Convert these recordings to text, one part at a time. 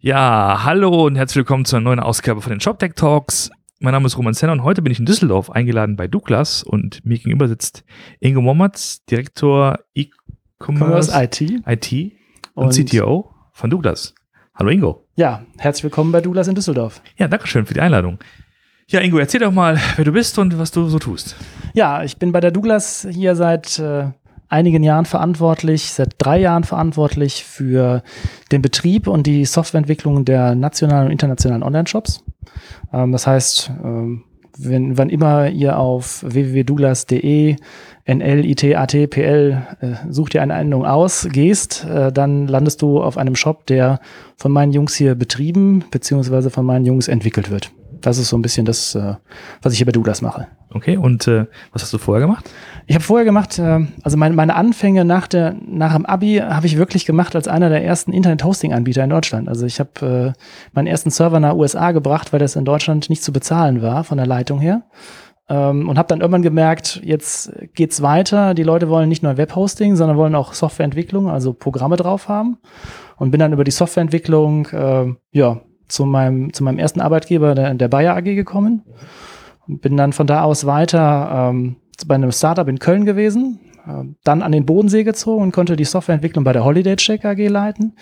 Ja, hallo und herzlich willkommen zu einer neuen Ausgabe von den ShopTech Talks. Mein Name ist Roman Zenner und heute bin ich in Düsseldorf eingeladen bei Douglas und mir gegenüber sitzt Ingo Mommertz, Direktor E-Commerce IT. IT und, und CTO von Douglas. Hallo Ingo. Ja, herzlich willkommen bei Douglas in Düsseldorf. Ja, danke schön für die Einladung. Ja, Ingo, erzähl doch mal, wer du bist und was du so tust. Ja, ich bin bei der Douglas hier seit äh, einigen Jahren verantwortlich, seit drei Jahren verantwortlich für den Betrieb und die Softwareentwicklung der nationalen und internationalen Online-Shops. Ähm, das heißt, ähm, wenn, wann immer ihr auf www.douglas.de NL, IT, AT, PL, äh, such dir eine Endung aus, gehst, äh, dann landest du auf einem Shop, der von meinen Jungs hier betrieben beziehungsweise von meinen Jungs entwickelt wird. Das ist so ein bisschen das, äh, was ich hier bei Douglas mache. Okay, und äh, was hast du vorher gemacht? Ich habe vorher gemacht, äh, also meine, meine Anfänge nach, der, nach dem Abi habe ich wirklich gemacht als einer der ersten Internet-Hosting-Anbieter in Deutschland. Also ich habe äh, meinen ersten Server nach USA gebracht, weil das in Deutschland nicht zu bezahlen war von der Leitung her. Ähm, und habe dann irgendwann gemerkt, jetzt geht's weiter. Die Leute wollen nicht nur Webhosting, sondern wollen auch Softwareentwicklung, also Programme drauf haben. Und bin dann über die Softwareentwicklung äh, ja, zu meinem, zu meinem ersten Arbeitgeber, der, der Bayer AG, gekommen. Bin dann von da aus weiter ähm, bei einem Startup in Köln gewesen, äh, dann an den Bodensee gezogen und konnte die Softwareentwicklung bei der Holiday Check AG leiten,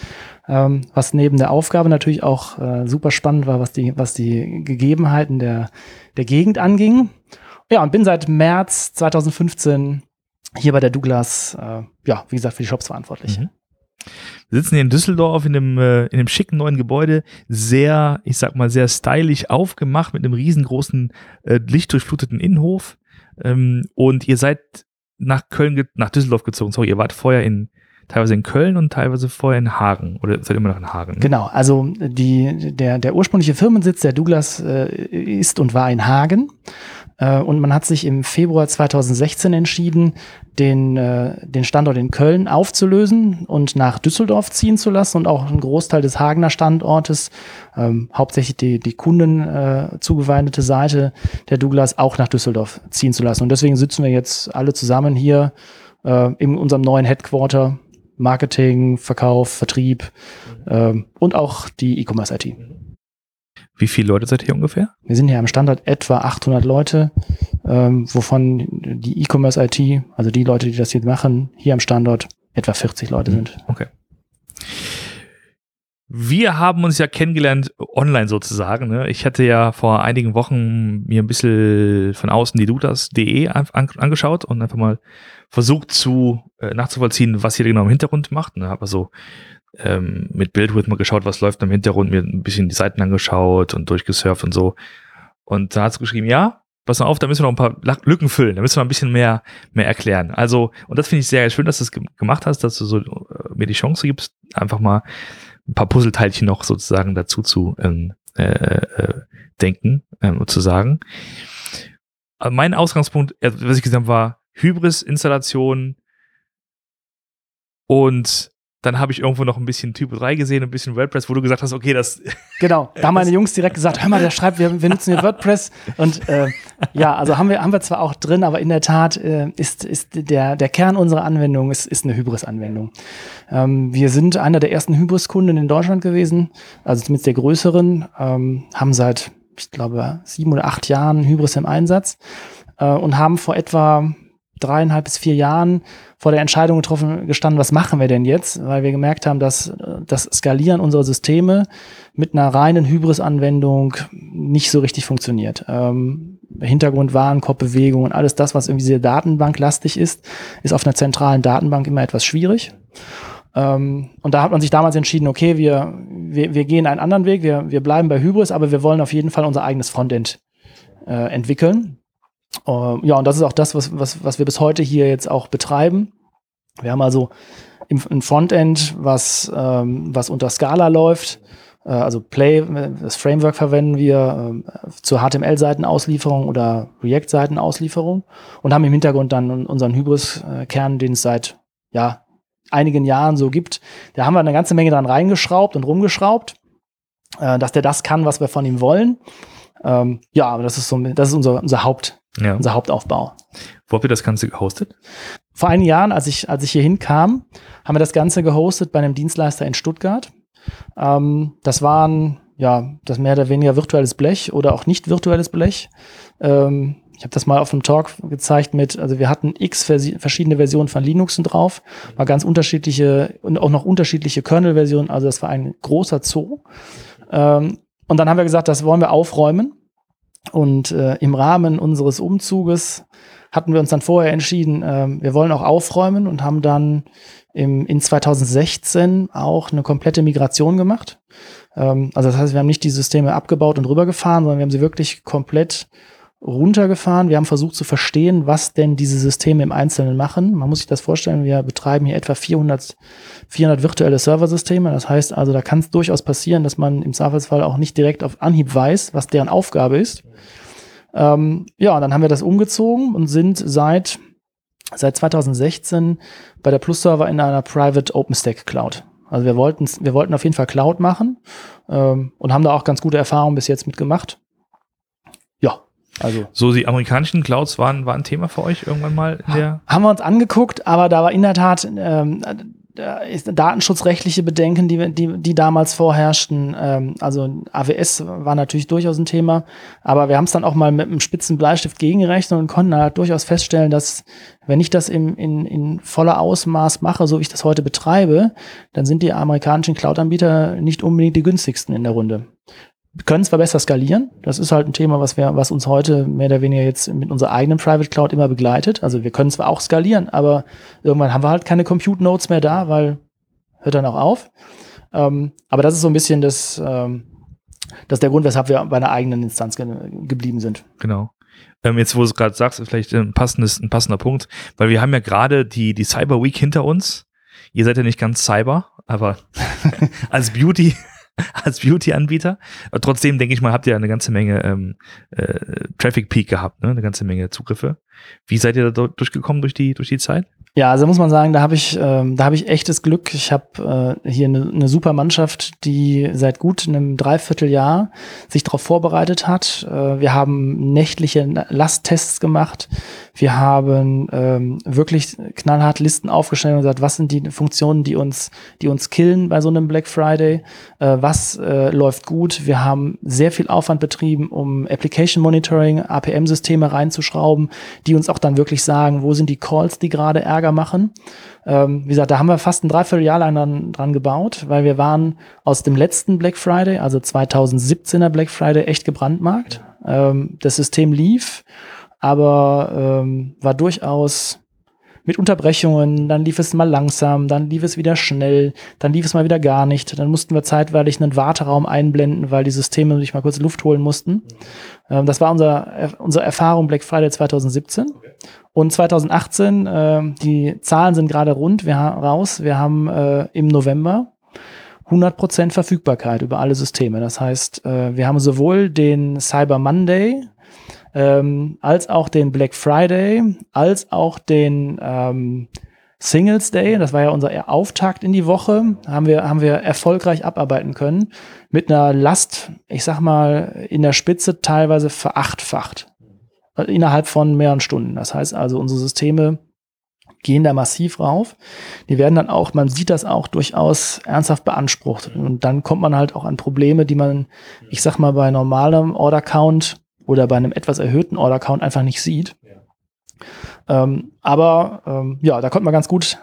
ähm, was neben der Aufgabe natürlich auch äh, super spannend war, was die, was die Gegebenheiten der, der Gegend anging. Ja, und bin seit März 2015 hier bei der Douglas, äh, ja, wie gesagt, für die Shops verantwortlich. Mhm. Wir sitzen hier in Düsseldorf in einem, in einem schicken neuen Gebäude, sehr, ich sag mal, sehr stylisch aufgemacht mit einem riesengroßen, äh, lichtdurchfluteten Innenhof. Ähm, und ihr seid nach Köln, nach Düsseldorf gezogen. Sorry, ihr wart vorher in, teilweise in Köln und teilweise vorher in Hagen oder seid immer noch in Hagen? Ne? Genau, also die, der, der ursprüngliche Firmensitz der Douglas äh, ist und war in Hagen. Äh, und man hat sich im Februar 2016 entschieden, den, äh, den Standort in Köln aufzulösen und nach Düsseldorf ziehen zu lassen und auch einen Großteil des Hagener Standortes, ähm, hauptsächlich die, die Kunden äh, zugeweidete Seite der Douglas, auch nach Düsseldorf ziehen zu lassen. Und deswegen sitzen wir jetzt alle zusammen hier äh, in unserem neuen Headquarter. Marketing, Verkauf, Vertrieb äh, und auch die E-Commerce-IT. Wie viele Leute seid ihr ungefähr? Wir sind hier am Standort etwa 800 Leute, ähm, wovon die E-Commerce-IT, also die Leute, die das hier machen, hier am Standort etwa 40 Leute sind. Okay. Wir haben uns ja kennengelernt online sozusagen. Ne? Ich hatte ja vor einigen Wochen mir ein bisschen von außen die dudas.de an, angeschaut und einfach mal versucht zu äh, nachzuvollziehen, was hier genau im Hintergrund macht. Ne? Habe also ähm, mit Bildwidth mal geschaut, was läuft im Hintergrund, mir ein bisschen die Seiten angeschaut und durchgesurft und so. Und da hat sie geschrieben, ja, pass mal auf, da müssen wir noch ein paar Lücken füllen, da müssen wir ein bisschen mehr, mehr erklären. Also, und das finde ich sehr schön, dass du es gemacht hast, dass du so äh, mir die Chance gibst, einfach mal ein paar Puzzleteilchen noch sozusagen dazu zu ähm, äh, äh, denken ähm, und zu sagen. Aber mein Ausgangspunkt, was ich gesagt habe, war Hybris-Installation und dann habe ich irgendwo noch ein bisschen Typo 3 gesehen, ein bisschen WordPress, wo du gesagt hast, okay, das. Genau, da haben meine Jungs direkt gesagt, hör mal, der schreibt, wir, wir nutzen hier WordPress. Und äh, ja, also haben wir, haben wir zwar auch drin, aber in der Tat äh, ist, ist der, der Kern unserer Anwendung ist, ist eine Hybris-Anwendung. Ähm, wir sind einer der ersten Hybris-Kunden in Deutschland gewesen, also zumindest der größeren, ähm, haben seit, ich glaube, sieben oder acht Jahren Hybris im Einsatz äh, und haben vor etwa dreieinhalb bis vier Jahren vor der Entscheidung getroffen gestanden, was machen wir denn jetzt? Weil wir gemerkt haben, dass das Skalieren unserer Systeme mit einer reinen Hybris-Anwendung nicht so richtig funktioniert. Ähm, Hintergrund, Warenkorbbewegung und alles das, was irgendwie sehr datenbanklastig ist, ist auf einer zentralen Datenbank immer etwas schwierig. Ähm, und da hat man sich damals entschieden, okay, wir, wir, wir gehen einen anderen Weg, wir, wir bleiben bei Hybris, aber wir wollen auf jeden Fall unser eigenes Frontend äh, entwickeln. Uh, ja, und das ist auch das, was, was, was wir bis heute hier jetzt auch betreiben. Wir haben also im, im Frontend, was, ähm, was unter Scala läuft, äh, also Play, das Framework verwenden wir äh, zur HTML-Seitenauslieferung oder React-Seitenauslieferung und haben im Hintergrund dann unseren Hybris-Kern, den es seit ja, einigen Jahren so gibt. Da haben wir eine ganze Menge dran reingeschraubt und rumgeschraubt, äh, dass der das kann, was wir von ihm wollen. Ähm, ja, aber das ist so, das ist unser, unser Haupt, ja. unser Hauptaufbau. Wo habt ihr das Ganze gehostet? Vor einigen Jahren, als ich, als ich hier hinkam, haben wir das Ganze gehostet bei einem Dienstleister in Stuttgart. Ähm, das waren ja das mehr oder weniger virtuelles Blech oder auch nicht virtuelles Blech. Ähm, ich habe das mal auf einem Talk gezeigt mit, also wir hatten x verschiedene Versionen von Linux drauf, war ganz unterschiedliche und auch noch unterschiedliche Kernel-Versionen, also das war ein großer Zoo. Ähm, und dann haben wir gesagt, das wollen wir aufräumen. Und äh, im Rahmen unseres Umzuges hatten wir uns dann vorher entschieden, äh, wir wollen auch aufräumen und haben dann im, in 2016 auch eine komplette Migration gemacht. Ähm, also das heißt, wir haben nicht die Systeme abgebaut und rübergefahren, sondern wir haben sie wirklich komplett runtergefahren. Wir haben versucht zu verstehen, was denn diese Systeme im Einzelnen machen. Man muss sich das vorstellen, wir betreiben hier etwa 400, 400 virtuelle Serversysteme. Das heißt also, da kann es durchaus passieren, dass man im Zweifelsfall auch nicht direkt auf Anhieb weiß, was deren Aufgabe ist. Ähm, ja, und dann haben wir das umgezogen und sind seit, seit 2016 bei der Plus Server in einer Private OpenStack Cloud. Also wir wollten, wir wollten auf jeden Fall Cloud machen ähm, und haben da auch ganz gute Erfahrungen bis jetzt mitgemacht. Also so die amerikanischen Clouds waren, waren ein Thema für euch irgendwann mal in der haben wir uns angeguckt, aber da war in der Tat ähm, datenschutzrechtliche Bedenken, die, die, die damals vorherrschten. Ähm, also AWS war natürlich durchaus ein Thema, aber wir haben es dann auch mal mit einem spitzen Bleistift gegengerechnet und konnten halt durchaus feststellen, dass wenn ich das im, in, in voller Ausmaß mache, so wie ich das heute betreibe, dann sind die amerikanischen Cloud-Anbieter nicht unbedingt die günstigsten in der Runde können zwar besser skalieren, das ist halt ein Thema, was wir, was uns heute mehr oder weniger jetzt mit unserer eigenen Private Cloud immer begleitet. Also wir können zwar auch skalieren, aber irgendwann haben wir halt keine Compute Nodes mehr da, weil hört dann auch auf. Ähm, aber das ist so ein bisschen das, ähm, das ist der Grund, weshalb wir bei einer eigenen Instanz ge geblieben sind. Genau. Ähm, jetzt, wo du es gerade sagst, vielleicht ein, passendes, ein passender Punkt, weil wir haben ja gerade die, die Cyber Week hinter uns. Ihr seid ja nicht ganz Cyber, aber als Beauty als Beauty-Anbieter. Trotzdem denke ich mal, habt ihr eine ganze Menge ähm, äh, Traffic Peak gehabt, ne? eine ganze Menge Zugriffe. Wie seid ihr da durchgekommen durch die, durch die Zeit? Ja, also muss man sagen, da habe ich, ähm, da habe ich echtes Glück. Ich habe äh, hier eine, eine super Mannschaft, die seit gut einem Dreivierteljahr sich darauf vorbereitet hat. Äh, wir haben nächtliche Lasttests gemacht. Wir haben ähm, wirklich knallhart Listen aufgestellt und gesagt, was sind die Funktionen, die uns, die uns killen bei so einem Black Friday? Äh, was äh, läuft gut? Wir haben sehr viel Aufwand betrieben, um Application Monitoring, APM-Systeme reinzuschrauben, die uns auch dann wirklich sagen, wo sind die Calls, die gerade Ärger machen. Ähm, wie gesagt, da haben wir fast ein Dreivierteljahr lang dran, dran gebaut, weil wir waren aus dem letzten Black Friday, also 2017er Black Friday, echt gebrandmarkt. Ähm, das System lief, aber ähm, war durchaus mit Unterbrechungen, dann lief es mal langsam, dann lief es wieder schnell, dann lief es mal wieder gar nicht. Dann mussten wir zeitweilig einen Warteraum einblenden, weil die Systeme sich mal kurz Luft holen mussten. Mhm. Ähm, das war unser, unsere Erfahrung Black Friday 2017. Okay. Und 2018, äh, die Zahlen sind gerade rund, wir raus. Wir haben äh, im November 100% Verfügbarkeit über alle Systeme. Das heißt, äh, wir haben sowohl den Cyber Monday ähm, als auch den Black Friday, als auch den ähm, Singles Day, das war ja unser Auftakt in die Woche, haben wir, haben wir erfolgreich abarbeiten können. Mit einer Last, ich sag mal, in der Spitze teilweise verachtfacht. Innerhalb von mehreren Stunden. Das heißt also, unsere Systeme gehen da massiv rauf. Die werden dann auch, man sieht das auch durchaus ernsthaft beansprucht. Und dann kommt man halt auch an Probleme, die man, ich sag mal, bei normalem Order Count oder bei einem etwas erhöhten Order Count einfach nicht sieht. Ja. Ähm, aber ähm, ja, da konnte man ganz gut,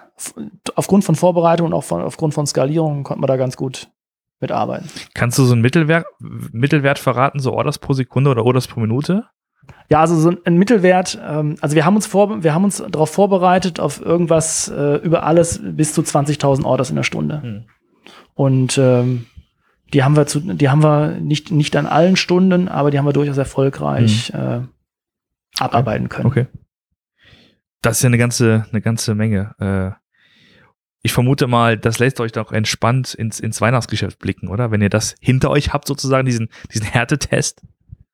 aufgrund von Vorbereitung und auch von, aufgrund von Skalierung, konnte man da ganz gut mitarbeiten. Kannst du so einen Mittelwert, Mittelwert verraten, so Orders pro Sekunde oder Orders pro Minute? Ja, also so ein Mittelwert, ähm, also wir haben uns vor, wir haben uns darauf vorbereitet, auf irgendwas äh, über alles bis zu 20.000 Orders in der Stunde. Hm. Und ähm, die haben wir zu, die haben wir nicht, nicht an allen Stunden, aber die haben wir durchaus erfolgreich mhm. äh, abarbeiten können. Okay. Das ist ja eine ganze, eine ganze Menge. Äh, ich vermute mal, das lässt euch doch entspannt ins, ins Weihnachtsgeschäft blicken, oder? Wenn ihr das hinter euch habt, sozusagen, diesen, diesen Härtetest.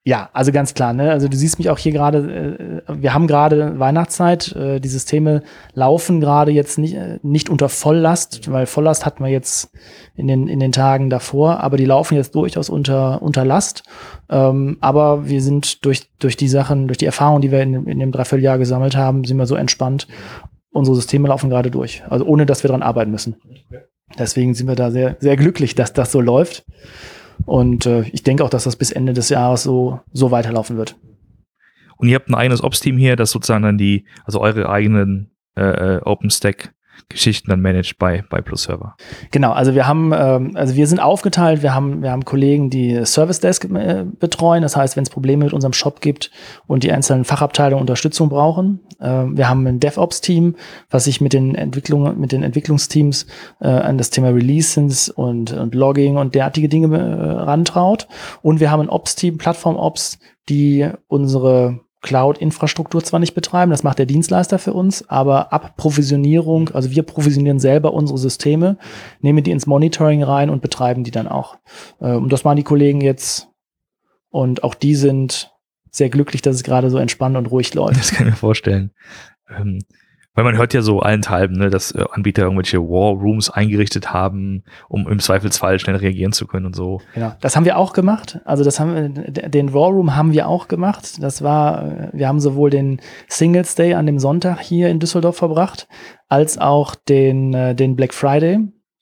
Ja, also ganz klar. Ne? Also du siehst mich auch hier gerade, äh, wir haben gerade Weihnachtszeit, äh, die Systeme laufen gerade jetzt nicht, äh, nicht unter Volllast, weil Volllast hatten wir jetzt in den, in den Tagen davor, aber die laufen jetzt durchaus unter, unter Last. Ähm, aber wir sind durch, durch die Sachen, durch die Erfahrungen, die wir in, in dem Dreivierteljahr gesammelt haben, sind wir so entspannt. Unsere Systeme laufen gerade durch, also ohne dass wir dran arbeiten müssen. Deswegen sind wir da sehr, sehr glücklich, dass das so läuft. Und äh, ich denke auch, dass das bis Ende des Jahres so, so weiterlaufen wird. Und ihr habt ein eigenes Ops-Team hier, das sozusagen dann die, also eure eigenen äh, äh OpenStack Geschichten dann managed bei, bei Plus Server. Genau, also wir haben, ähm, also wir sind aufgeteilt, wir haben, wir haben Kollegen, die Service Desk äh, betreuen. Das heißt, wenn es Probleme mit unserem Shop gibt und die einzelnen Fachabteilungen Unterstützung brauchen. Äh, wir haben ein DevOps-Team, was sich mit den Entwicklungen, mit den Entwicklungsteams äh, an das Thema Releases und, und Logging und derartige Dinge äh, rantraut. Und wir haben ein Ops-Team, Plattform-Ops, die unsere Cloud-Infrastruktur zwar nicht betreiben, das macht der Dienstleister für uns, aber ab Provisionierung, also wir provisionieren selber unsere Systeme, nehmen die ins Monitoring rein und betreiben die dann auch. Äh, und das machen die Kollegen jetzt und auch die sind sehr glücklich, dass es gerade so entspannt und ruhig läuft. Das kann ich mir vorstellen. Ähm, weil man hört ja so allenthalben, ne, dass äh, Anbieter irgendwelche War Rooms eingerichtet haben, um im Zweifelsfall schnell reagieren zu können und so. Genau, das haben wir auch gemacht. Also das haben den War Room haben wir auch gemacht. Das war, äh, wir haben sowohl den Singles Day an dem Sonntag hier in Düsseldorf verbracht, als auch den, äh, den Black Friday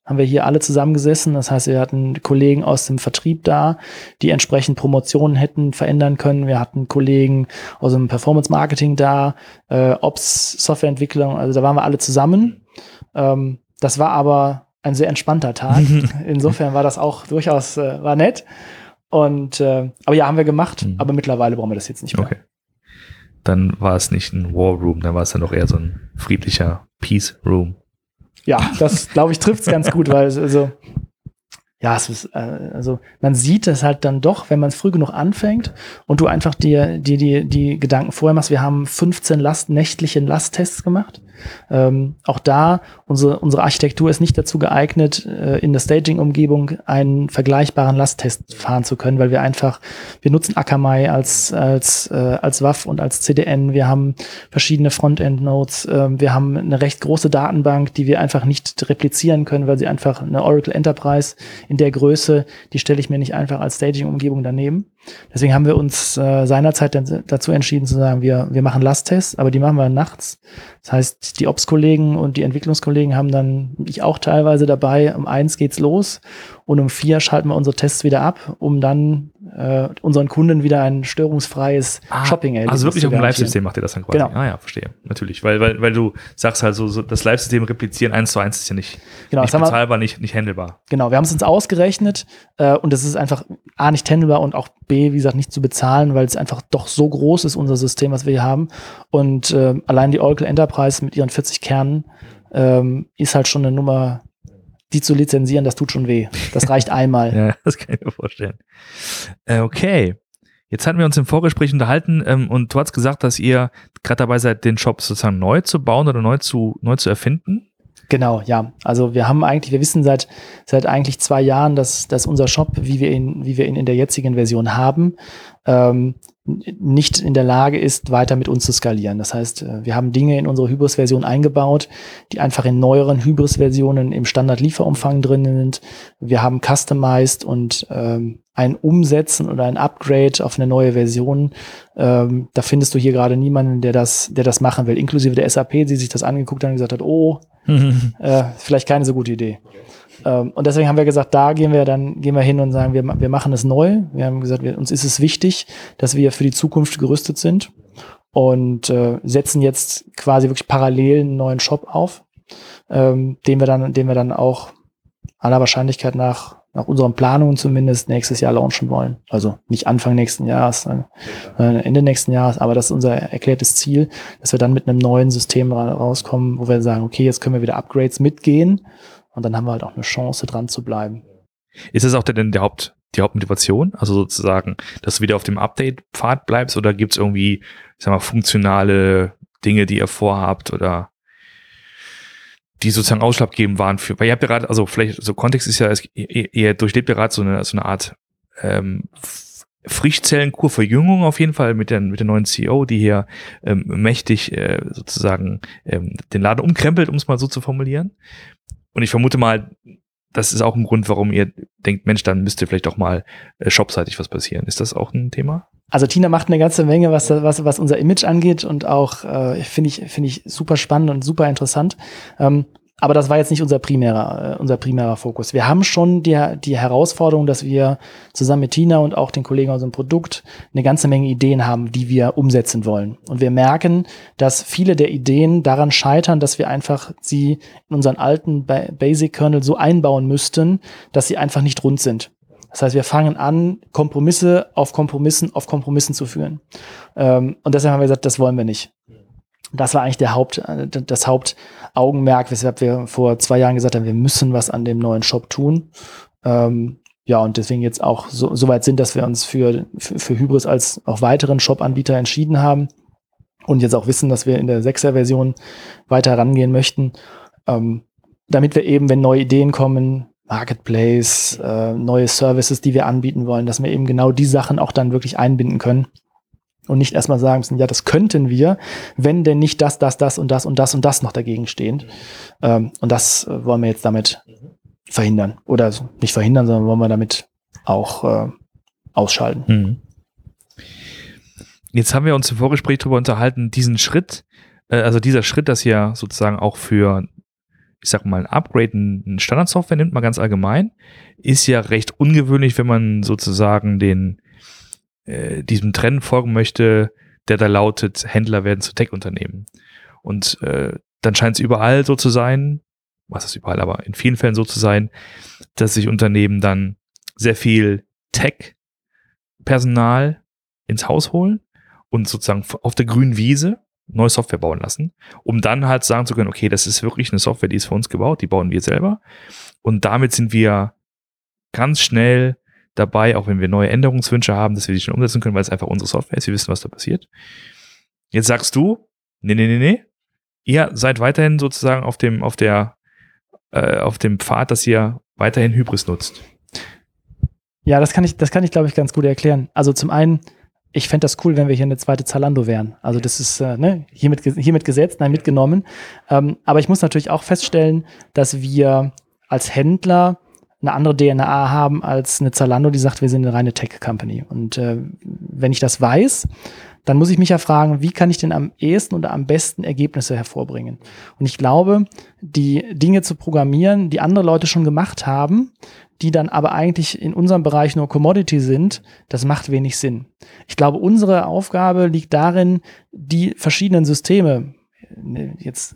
haben wir hier alle zusammengesessen. Das heißt, wir hatten Kollegen aus dem Vertrieb da, die entsprechend Promotionen hätten verändern können. Wir hatten Kollegen aus dem Performance Marketing da, äh, Ops, Softwareentwicklung. Also da waren wir alle zusammen. Ähm, das war aber ein sehr entspannter Tag. Insofern war das auch durchaus äh, war nett. Und äh, aber ja, haben wir gemacht. Mhm. Aber mittlerweile brauchen wir das jetzt nicht mehr. Okay. Dann war es nicht ein War Room, dann war es dann doch eher so ein friedlicher Peace Room ja, das glaube ich trifft es ganz gut, weil also ja, es ist, äh, also man sieht es halt dann doch, wenn man es früh genug anfängt und du einfach dir, dir die, die Gedanken vorher machst. Wir haben 15 Last, nächtlichen Lasttests gemacht. Ähm, auch da, unsere, unsere Architektur ist nicht dazu geeignet, äh, in der Staging-Umgebung einen vergleichbaren Lasttest fahren zu können, weil wir einfach, wir nutzen Akamai als, als, äh, als WAF und als CDN. Wir haben verschiedene Frontend-Nodes. Äh, wir haben eine recht große Datenbank, die wir einfach nicht replizieren können, weil sie einfach eine Oracle Enterprise in der Größe, die stelle ich mir nicht einfach als Staging-Umgebung daneben. Deswegen haben wir uns äh, seinerzeit dann dazu entschieden zu sagen, wir, wir machen Lasttests, aber die machen wir nachts. Das heißt, die Ops-Kollegen und die Entwicklungskollegen haben dann, ich auch teilweise dabei, um eins geht's los und um vier schalten wir unsere Tests wieder ab, um dann äh, unseren Kunden wieder ein störungsfreies ah, Shopping-Erlebnis Also wirklich auf dem Live-System macht ihr das dann quasi. Genau. Ah ja, verstehe. Natürlich. Weil, weil, weil du sagst halt so, so das Live-System replizieren eins zu eins ist ja nicht, genau, nicht bezahlbar, wir, nicht, nicht handelbar. Genau, wir haben es uns ausgerechnet äh, und es ist einfach A, nicht handelbar und auch B, wie gesagt, nicht zu bezahlen, weil es einfach doch so groß ist, unser System, was wir hier haben. Und äh, allein die Oracle Enterprise mit ihren 40 Kernen ähm, ist halt schon eine Nummer, die zu lizenzieren, das tut schon weh. Das reicht einmal. ja, das kann ich mir vorstellen. Äh, okay. Jetzt hatten wir uns im Vorgespräch unterhalten ähm, und du hast gesagt, dass ihr gerade dabei seid, den Shop sozusagen neu zu bauen oder neu zu, neu zu erfinden. Genau, ja. Also wir haben eigentlich, wir wissen seit, seit eigentlich zwei Jahren, dass, dass unser Shop, wie wir ihn, wie wir ihn in der jetzigen Version haben, ähm, nicht in der Lage ist, weiter mit uns zu skalieren. Das heißt, äh, wir haben Dinge in unsere Hybris-Version eingebaut, die einfach in neueren Hybris-Versionen im Standard-Lieferumfang drin sind. Wir haben customized und ähm, ein Umsetzen oder ein Upgrade auf eine neue Version. Ähm, da findest du hier gerade niemanden, der das, der das machen will, inklusive der SAP, die sich das angeguckt hat und gesagt hat, oh, äh, vielleicht keine so gute Idee. Ähm, und deswegen haben wir gesagt, da gehen wir dann, gehen wir hin und sagen, wir, wir machen es neu. Wir haben gesagt, wir, uns ist es wichtig, dass wir für die Zukunft gerüstet sind und äh, setzen jetzt quasi wirklich parallel einen neuen Shop auf, ähm, den wir dann, den wir dann auch aller Wahrscheinlichkeit nach, nach unseren Planungen zumindest nächstes Jahr launchen wollen. Also nicht Anfang nächsten Jahres, äh, Ende nächsten Jahres, aber das ist unser erklärtes Ziel, dass wir dann mit einem neuen System rauskommen, wo wir sagen, okay, jetzt können wir wieder Upgrades mitgehen und dann haben wir halt auch eine Chance, dran zu bleiben. Ist es auch denn der Haupt, die Hauptmotivation? Also sozusagen, dass du wieder auf dem Update-Pfad bleibst oder gibt es irgendwie, ich sag mal, funktionale Dinge, die ihr vorhabt oder die sozusagen ausschlaggebend waren für, weil ihr habt ja gerade, also vielleicht, so Kontext ist ja, ihr, ihr durchlebt ja gerade so eine, so eine Art ähm, Frischzellenkur Verjüngung auf jeden Fall mit der, mit der neuen CEO, die hier ähm, mächtig äh, sozusagen ähm, den Laden umkrempelt, um es mal so zu formulieren. Und ich vermute mal, das ist auch ein Grund, warum ihr denkt, Mensch, dann müsste vielleicht auch mal äh, shopseitig was passieren. Ist das auch ein Thema? Also Tina macht eine ganze Menge, was, was, was unser Image angeht und auch äh, finde ich, finde ich super spannend und super interessant. Ähm, aber das war jetzt nicht unser primärer, äh, unser primärer Fokus. Wir haben schon die, die Herausforderung, dass wir zusammen mit Tina und auch den Kollegen aus dem Produkt eine ganze Menge Ideen haben, die wir umsetzen wollen. Und wir merken, dass viele der Ideen daran scheitern, dass wir einfach sie in unseren alten Basic-Kernel so einbauen müssten, dass sie einfach nicht rund sind. Das heißt, wir fangen an, Kompromisse auf Kompromissen auf Kompromissen zu führen. Ähm, und deshalb haben wir gesagt, das wollen wir nicht. Das war eigentlich der Haupt, äh, das Hauptaugenmerk, weshalb wir vor zwei Jahren gesagt haben, wir müssen was an dem neuen Shop tun. Ähm, ja, und deswegen jetzt auch so, so weit sind, dass wir uns für, für, für Hybris als auch weiteren Shop-Anbieter entschieden haben und jetzt auch wissen, dass wir in der 6er-Version weiter herangehen möchten, ähm, damit wir eben, wenn neue Ideen kommen, Marketplace, äh, neue Services, die wir anbieten wollen, dass wir eben genau die Sachen auch dann wirklich einbinden können und nicht erstmal sagen müssen, ja, das könnten wir, wenn denn nicht das, das, das und das und das und das noch dagegen stehen. Ähm, und das äh, wollen wir jetzt damit verhindern. Oder nicht verhindern, sondern wollen wir damit auch äh, ausschalten. Mhm. Jetzt haben wir uns im Vorgespräch darüber unterhalten, diesen Schritt, äh, also dieser Schritt, dass ihr sozusagen auch für, ich sag mal, ein Upgrade eine Standardsoftware nimmt, mal ganz allgemein, ist ja recht ungewöhnlich, wenn man sozusagen den äh, diesem Trend folgen möchte, der da lautet, Händler werden zu Tech-Unternehmen. Und äh, dann scheint es überall so zu sein, was ist überall, aber in vielen Fällen so zu sein, dass sich Unternehmen dann sehr viel Tech-Personal ins Haus holen und sozusagen auf der grünen Wiese neue Software bauen lassen, um dann halt sagen zu können, okay, das ist wirklich eine Software, die ist für uns gebaut, die bauen wir selber. Und damit sind wir ganz schnell dabei, auch wenn wir neue Änderungswünsche haben, dass wir die schon umsetzen können, weil es einfach unsere Software ist. Wir wissen, was da passiert. Jetzt sagst du, nee, nee, nee, nee. Ihr seid weiterhin sozusagen auf dem, auf der, äh, auf dem Pfad, dass ihr weiterhin Hybris nutzt. Ja, das kann ich, das kann ich, glaube ich, ganz gut erklären. Also zum einen, ich fände das cool, wenn wir hier eine zweite Zalando wären. Also das ist äh, ne, hiermit, hiermit gesetzt, nein, mitgenommen. Ähm, aber ich muss natürlich auch feststellen, dass wir als Händler eine andere DNA haben als eine Zalando, die sagt, wir sind eine reine Tech-Company. Und äh, wenn ich das weiß, dann muss ich mich ja fragen, wie kann ich denn am ehesten oder am besten Ergebnisse hervorbringen? Und ich glaube, die Dinge zu programmieren, die andere Leute schon gemacht haben, die dann aber eigentlich in unserem Bereich nur Commodity sind, das macht wenig Sinn. Ich glaube, unsere Aufgabe liegt darin, die verschiedenen Systeme, jetzt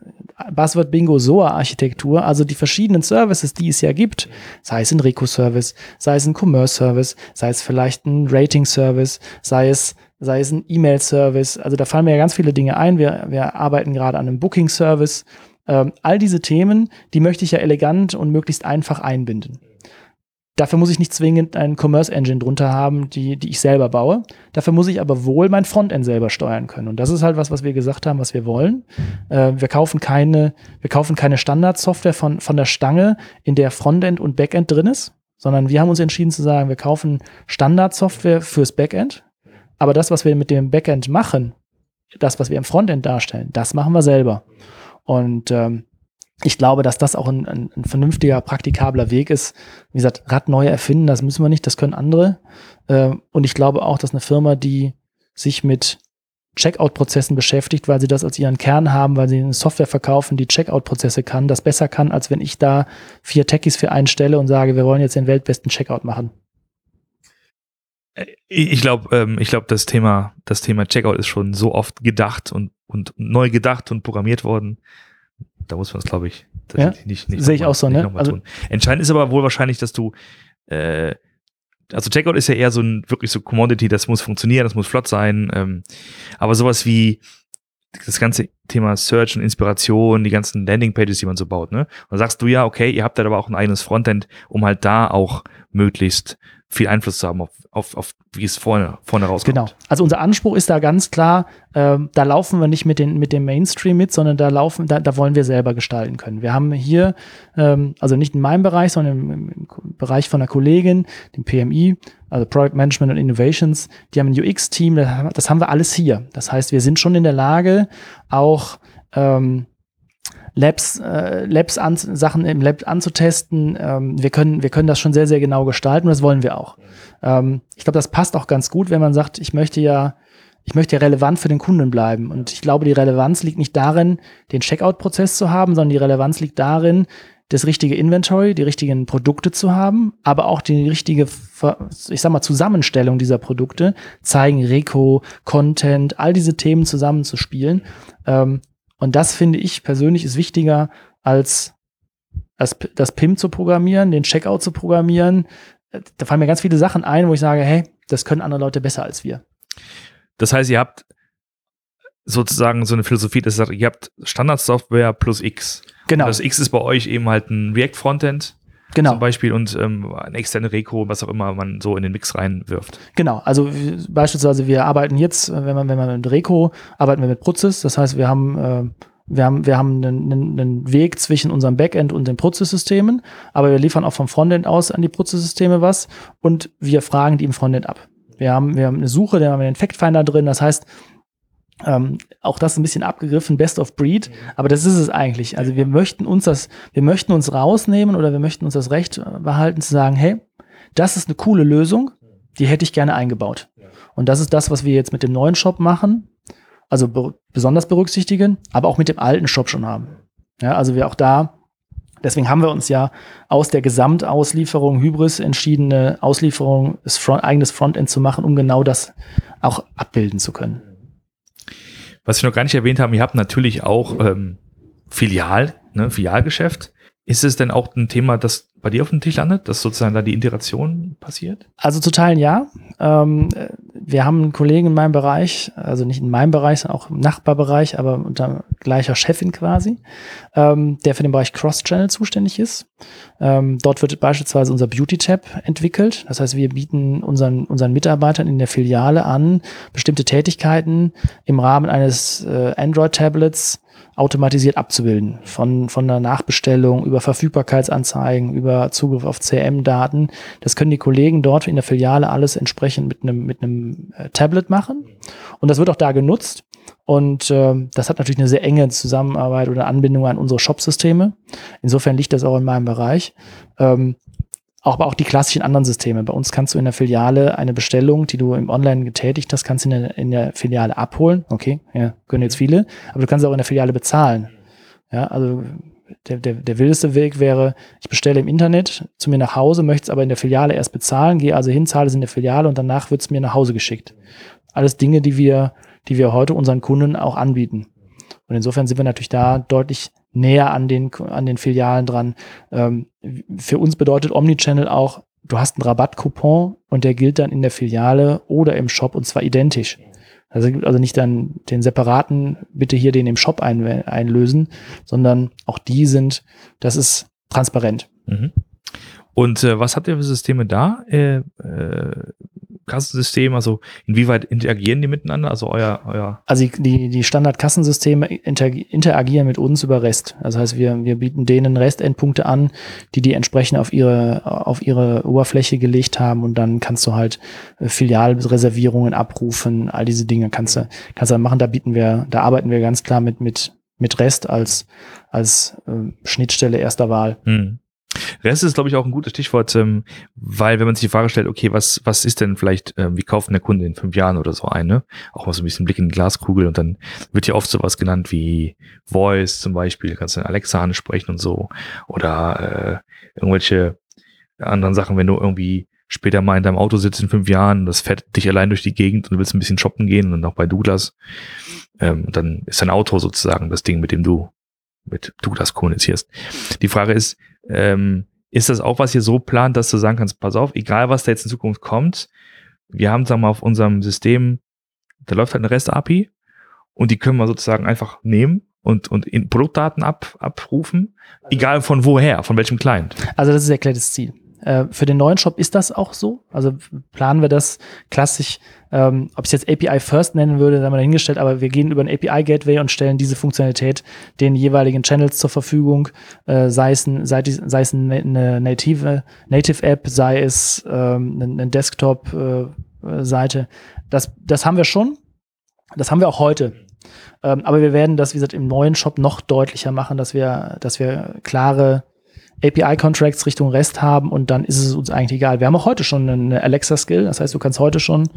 Buzzword Bingo SOA Architektur, also die verschiedenen Services, die es ja gibt, sei es ein Reco-Service, sei es ein Commerce-Service, sei es vielleicht ein Rating-Service, sei es, sei es ein E-Mail-Service, also da fallen mir ja ganz viele Dinge ein. Wir, wir arbeiten gerade an einem Booking-Service. Ähm, all diese Themen, die möchte ich ja elegant und möglichst einfach einbinden. Dafür muss ich nicht zwingend einen Commerce Engine drunter haben, die, die ich selber baue. Dafür muss ich aber wohl mein Frontend selber steuern können. Und das ist halt was, was wir gesagt haben, was wir wollen. Äh, wir kaufen keine, wir kaufen keine Standardsoftware von, von der Stange, in der Frontend und Backend drin ist, sondern wir haben uns entschieden zu sagen, wir kaufen Standardsoftware fürs Backend. Aber das, was wir mit dem Backend machen, das, was wir im Frontend darstellen, das machen wir selber. Und ähm, ich glaube, dass das auch ein, ein, ein, vernünftiger, praktikabler Weg ist. Wie gesagt, Rad neu erfinden, das müssen wir nicht, das können andere. Äh, und ich glaube auch, dass eine Firma, die sich mit Checkout-Prozessen beschäftigt, weil sie das als ihren Kern haben, weil sie eine Software verkaufen, die Checkout-Prozesse kann, das besser kann, als wenn ich da vier Techies für einstelle und sage, wir wollen jetzt den weltbesten Checkout machen. Äh, ich glaube, ähm, ich glaube, das Thema, das Thema Checkout ist schon so oft gedacht und, und neu gedacht und programmiert worden, da muss man es, glaube ich, ja? nicht, nicht Sehe ich auch so, ne? Also, tun. Entscheidend ist aber wohl wahrscheinlich, dass du, äh, also Checkout ist ja eher so ein wirklich so Commodity, das muss funktionieren, das muss flott sein. Ähm, aber sowas wie das ganze Thema Search und Inspiration, die ganzen Landingpages, die man so baut, ne? Und dann sagst du ja, okay, ihr habt da aber auch ein eigenes Frontend, um halt da auch möglichst viel Einfluss zu haben auf, auf, auf wie es vorne, vorne rauskommt. Genau. Also unser Anspruch ist da ganz klar, äh, da laufen wir nicht mit, den, mit dem Mainstream mit, sondern da laufen, da, da wollen wir selber gestalten können. Wir haben hier, ähm, also nicht in meinem Bereich, sondern im, im Bereich von einer Kollegin, dem PMI, also Product Management und Innovations, die haben ein UX-Team, das haben wir alles hier. Das heißt, wir sind schon in der Lage, auch ähm, Labs, äh, Labs an, Sachen im Lab anzutesten. Ähm, wir, können, wir können das schon sehr, sehr genau gestalten und das wollen wir auch. Ähm, ich glaube, das passt auch ganz gut, wenn man sagt, ich möchte ja ich möchte ja relevant für den Kunden bleiben. Und ich glaube, die Relevanz liegt nicht darin, den Checkout-Prozess zu haben, sondern die Relevanz liegt darin, das richtige Inventory, die richtigen Produkte zu haben, aber auch die richtige, ich sag mal, Zusammenstellung dieser Produkte, zeigen, Reco, Content, all diese Themen zusammenzuspielen. Ähm, und das finde ich persönlich ist wichtiger als das, das PIM zu programmieren, den Checkout zu programmieren. Da fallen mir ganz viele Sachen ein, wo ich sage, hey, das können andere Leute besser als wir. Das heißt, ihr habt sozusagen so eine Philosophie, dass ihr sagt, ihr habt Standardsoftware plus X. Genau. Und das X ist bei euch eben halt ein React-Frontend. Genau. Zum Beispiel und ähm, eine externe Reco, was auch immer man so in den Mix reinwirft. Genau, also beispielsweise wir arbeiten jetzt, wenn man, wenn man mit Reco, arbeiten wir mit Prozess. Das heißt, wir haben, äh, wir haben, wir haben einen, einen Weg zwischen unserem Backend und den Prozesssystemen, aber wir liefern auch vom Frontend aus an die Prozesssysteme was und wir fragen die im Frontend ab. Wir haben, wir haben eine Suche, da haben wir den Fact Finder drin. Das heißt, ähm, auch das ein bisschen abgegriffen, Best of Breed, mhm. aber das ist es eigentlich. Also wir möchten uns das, wir möchten uns rausnehmen oder wir möchten uns das Recht behalten zu sagen, hey, das ist eine coole Lösung, die hätte ich gerne eingebaut. Und das ist das, was wir jetzt mit dem neuen Shop machen, also be besonders berücksichtigen, aber auch mit dem alten Shop schon haben. Ja, also wir auch da, deswegen haben wir uns ja aus der Gesamtauslieferung Hybris entschieden, eine Auslieferung, das Front, eigenes Frontend zu machen, um genau das auch abbilden zu können. Was wir noch gar nicht erwähnt haben, ihr habt natürlich auch ähm, Filial, ne, Filialgeschäft. Ist es denn auch ein Thema, das bei dir auf dem Tisch landet, dass sozusagen da die Integration passiert? Also zu Teilen ja. Ähm, wir haben einen Kollegen in meinem Bereich, also nicht in meinem Bereich, sondern auch im Nachbarbereich, aber unter gleicher Chefin quasi, ähm, der für den Bereich Cross-Channel zuständig ist. Ähm, dort wird beispielsweise unser Beauty-Tab entwickelt. Das heißt, wir bieten unseren, unseren Mitarbeitern in der Filiale an, bestimmte Tätigkeiten im Rahmen eines äh, Android-Tablets automatisiert abzubilden. Von, von der Nachbestellung über Verfügbarkeitsanzeigen, über Zugriff auf CM-Daten. Das können die Kollegen dort in der Filiale alles entsprechend mit einem, mit einem äh, Tablet machen. Und das wird auch da genutzt. Und äh, das hat natürlich eine sehr enge Zusammenarbeit oder Anbindung an unsere Shop-Systeme. Insofern liegt das auch in meinem Bereich. Ähm, aber auch die klassischen anderen Systeme. Bei uns kannst du in der Filiale eine Bestellung, die du im Online getätigt hast, kannst du in der, in der Filiale abholen. Okay, ja, können jetzt viele. Aber du kannst auch in der Filiale bezahlen. Ja, also der, der, der wildeste Weg wäre, ich bestelle im Internet zu mir nach Hause, möchte es aber in der Filiale erst bezahlen, gehe also hin, zahle es in der Filiale und danach wird es mir nach Hause geschickt. Alles Dinge, die wir, die wir heute unseren Kunden auch anbieten. Und insofern sind wir natürlich da deutlich näher an den, an den Filialen dran. Ähm, für uns bedeutet Omnichannel auch, du hast einen Rabattcoupon und der gilt dann in der Filiale oder im Shop und zwar identisch. Also gibt also nicht dann den separaten, bitte hier den im Shop ein, einlösen, sondern auch die sind, das ist transparent. Mhm. Und äh, was habt ihr für Systeme da? Äh, äh, Kassensystem? Also inwieweit interagieren die miteinander? Also euer, euer Also die, die Standard-Kassensysteme interagieren mit uns über REST. Das heißt, wir, wir bieten denen REST-Endpunkte an, die die entsprechend auf ihre, auf ihre Oberfläche gelegt haben und dann kannst du halt äh, Filialreservierungen abrufen, all diese Dinge kannst du, kannst du machen. Da bieten wir, da arbeiten wir ganz klar mit, mit, mit REST als, als äh, Schnittstelle erster Wahl. Hm. Rest ist, glaube ich, auch ein gutes Stichwort, ähm, weil wenn man sich die Frage stellt, okay, was, was ist denn vielleicht, ähm, wie kauft denn der Kunde in fünf Jahren oder so ein, ne? Auch mal so ein bisschen Blick in die Glaskugel und dann wird ja oft sowas genannt wie Voice zum Beispiel, kannst du in Alexa ansprechen und so oder äh, irgendwelche anderen Sachen, wenn du irgendwie später mal in deinem Auto sitzt in fünf Jahren, das fährt dich allein durch die Gegend und du willst ein bisschen shoppen gehen und auch bei Douglas, ähm, dann ist dein Auto sozusagen das Ding, mit dem du mit Douglas kommunizierst. Die Frage ist, ähm, ist das auch, was ihr so plant, dass du sagen kannst, pass auf, egal was da jetzt in Zukunft kommt, wir haben, sagen wir mal, auf unserem System, da läuft halt eine REST-API und die können wir sozusagen einfach nehmen und, und in Produktdaten ab, abrufen, egal von woher, von welchem Client. Also das ist erklärtes Ziel. Äh, für den neuen Shop ist das auch so. Also planen wir das klassisch, ähm, ob ich es jetzt API First nennen würde, da haben wir dahingestellt, aber wir gehen über ein API Gateway und stellen diese Funktionalität den jeweiligen Channels zur Verfügung, äh, sei es, ein, sei, sei es eine native, native App, sei es ähm, eine, eine Desktop-Seite. Äh, das, das haben wir schon. Das haben wir auch heute. Ähm, aber wir werden das, wie gesagt, im neuen Shop noch deutlicher machen, dass wir, dass wir klare API-Contracts Richtung REST haben und dann ist es uns eigentlich egal. Wir haben auch heute schon eine Alexa-Skill, das heißt, du kannst heute schon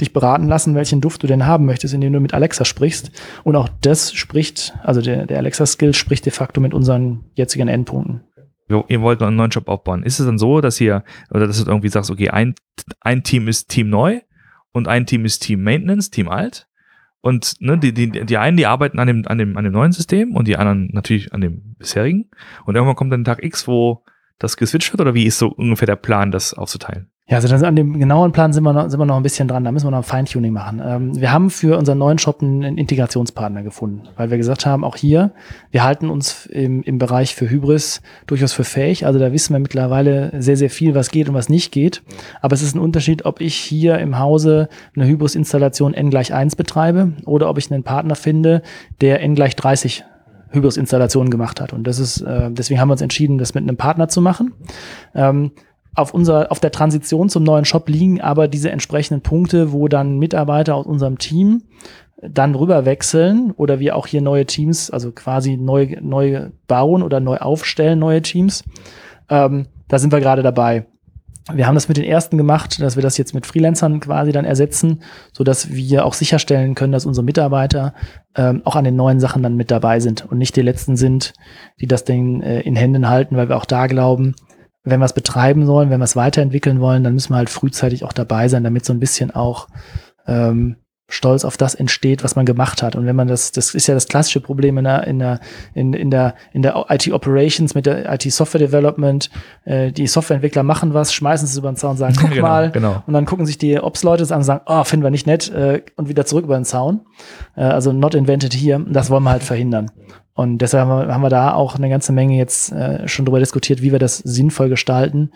dich beraten lassen, welchen Duft du denn haben möchtest, indem du mit Alexa sprichst. Und auch das spricht, also der, der Alexa-Skill spricht de facto mit unseren jetzigen Endpunkten. Ihr wollt einen neuen Job aufbauen. Ist es dann so, dass ihr, oder dass du irgendwie sagst, okay, ein, ein Team ist Team neu und ein Team ist Team Maintenance, Team alt? Und ne, die, die, die einen, die arbeiten an dem, an, dem, an dem neuen System und die anderen natürlich an dem bisherigen. Und irgendwann kommt dann Tag X, wo das geswitcht wird, oder wie ist so ungefähr der Plan, das aufzuteilen? Ja, also das, an dem genauen Plan sind wir, noch, sind wir noch ein bisschen dran. Da müssen wir noch ein Feintuning machen. Ähm, wir haben für unseren neuen Shop einen Integrationspartner gefunden, weil wir gesagt haben, auch hier, wir halten uns im, im Bereich für Hybris durchaus für fähig. Also da wissen wir mittlerweile sehr, sehr viel, was geht und was nicht geht. Aber es ist ein Unterschied, ob ich hier im Hause eine Hybris-Installation n gleich 1 betreibe oder ob ich einen Partner finde, der n gleich 30 Hybris-Installationen gemacht hat. Und das ist, äh, deswegen haben wir uns entschieden, das mit einem Partner zu machen. Ähm, auf unserer, auf der Transition zum neuen Shop liegen aber diese entsprechenden Punkte, wo dann Mitarbeiter aus unserem Team dann rüber wechseln oder wir auch hier neue Teams, also quasi neu, neu bauen oder neu aufstellen, neue Teams. Ähm, da sind wir gerade dabei. Wir haben das mit den ersten gemacht, dass wir das jetzt mit Freelancern quasi dann ersetzen, so dass wir auch sicherstellen können, dass unsere Mitarbeiter ähm, auch an den neuen Sachen dann mit dabei sind und nicht die letzten sind, die das Ding äh, in Händen halten, weil wir auch da glauben, wenn wir es betreiben sollen, wenn wir es weiterentwickeln wollen, dann müssen wir halt frühzeitig auch dabei sein, damit so ein bisschen auch ähm, Stolz auf das entsteht, was man gemacht hat. Und wenn man das, das ist ja das klassische Problem in der, in der, in, in der, in der IT Operations mit der IT Software Development. Äh, die Softwareentwickler machen was, schmeißen es über den Zaun und sagen, guck Genau, mal. genau. Und dann gucken sich die Ops-Leute an und sagen, oh, finden wir nicht nett, äh, und wieder zurück über den Zaun. Äh, also not invented here. Das wollen wir halt verhindern. Und deshalb haben wir, da auch eine ganze Menge jetzt äh, schon drüber diskutiert, wie wir das sinnvoll gestalten.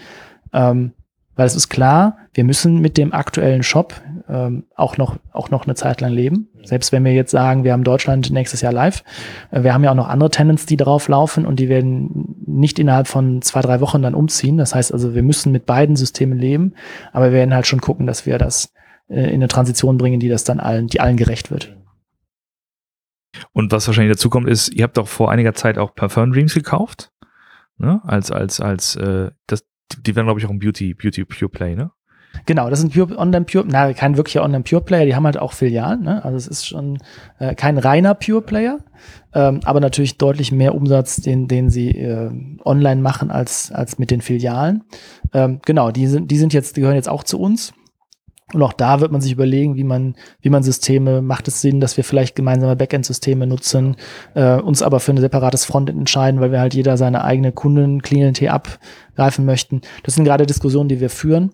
Ähm, weil es ist klar, wir müssen mit dem aktuellen Shop ähm, auch, noch, auch noch eine Zeit lang leben. Selbst wenn wir jetzt sagen, wir haben Deutschland nächstes Jahr live. Äh, wir haben ja auch noch andere Tenants, die darauf laufen und die werden nicht innerhalb von zwei, drei Wochen dann umziehen. Das heißt also, wir müssen mit beiden Systemen leben, aber wir werden halt schon gucken, dass wir das äh, in eine Transition bringen, die das dann allen, die allen gerecht wird. Und was wahrscheinlich dazu kommt, ist, ihr habt doch vor einiger Zeit auch Parfum Dreams gekauft. Ne? Als, als, als, äh, das, die werden, glaube ich, auch ein Beauty, Beauty Pure Play, ne? Genau, das sind Pure, Online Pure, na, kein wirklicher Online Pure Player, die haben halt auch Filialen, ne? Also es ist schon äh, kein reiner Pure Player, ähm, aber natürlich deutlich mehr Umsatz, den, den sie äh, online machen als, als mit den Filialen. Ähm, genau, die sind, die sind jetzt, die gehören jetzt auch zu uns. Und auch da wird man sich überlegen, wie man, wie man Systeme, macht es Sinn, dass wir vielleicht gemeinsame Backend-Systeme nutzen, äh, uns aber für ein separates Frontend entscheiden, weil wir halt jeder seine eigene Kundenklientel abgreifen möchten. Das sind gerade Diskussionen, die wir führen.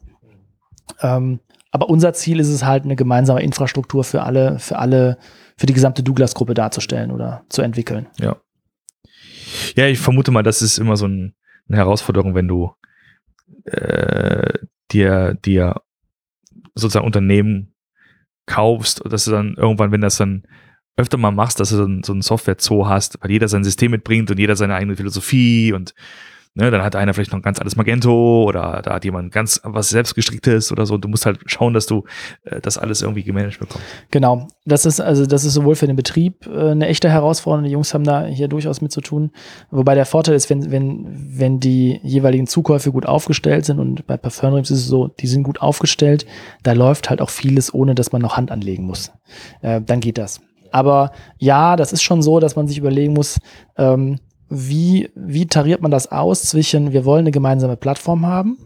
Ähm, aber unser Ziel ist es halt, eine gemeinsame Infrastruktur für alle, für alle, für die gesamte Douglas-Gruppe darzustellen oder zu entwickeln. Ja. Ja, ich vermute mal, das ist immer so ein, eine Herausforderung, wenn du äh, dir, dir sozusagen Unternehmen kaufst, dass du dann irgendwann, wenn das dann öfter mal machst, dass du dann so ein Software-Zoo hast, weil jeder sein System mitbringt und jeder seine eigene Philosophie und ne, dann hat einer vielleicht noch ganz alles Magento oder da hat jemand ganz was selbstgestricktes oder so. Du musst halt schauen, dass du äh, das alles irgendwie gemanagt bekommst. Genau. Das ist also, das ist sowohl für den Betrieb äh, eine echte Herausforderung. Die Jungs haben da hier durchaus mit zu tun. Wobei der Vorteil ist, wenn, wenn, wenn die jeweiligen Zukäufe gut aufgestellt sind und bei Parfumdreams ist es so, die sind gut aufgestellt, da läuft halt auch vieles, ohne dass man noch Hand anlegen muss. Äh, dann geht das. Aber ja, das ist schon so, dass man sich überlegen muss, ähm, wie, wie tariert man das aus zwischen, wir wollen eine gemeinsame Plattform haben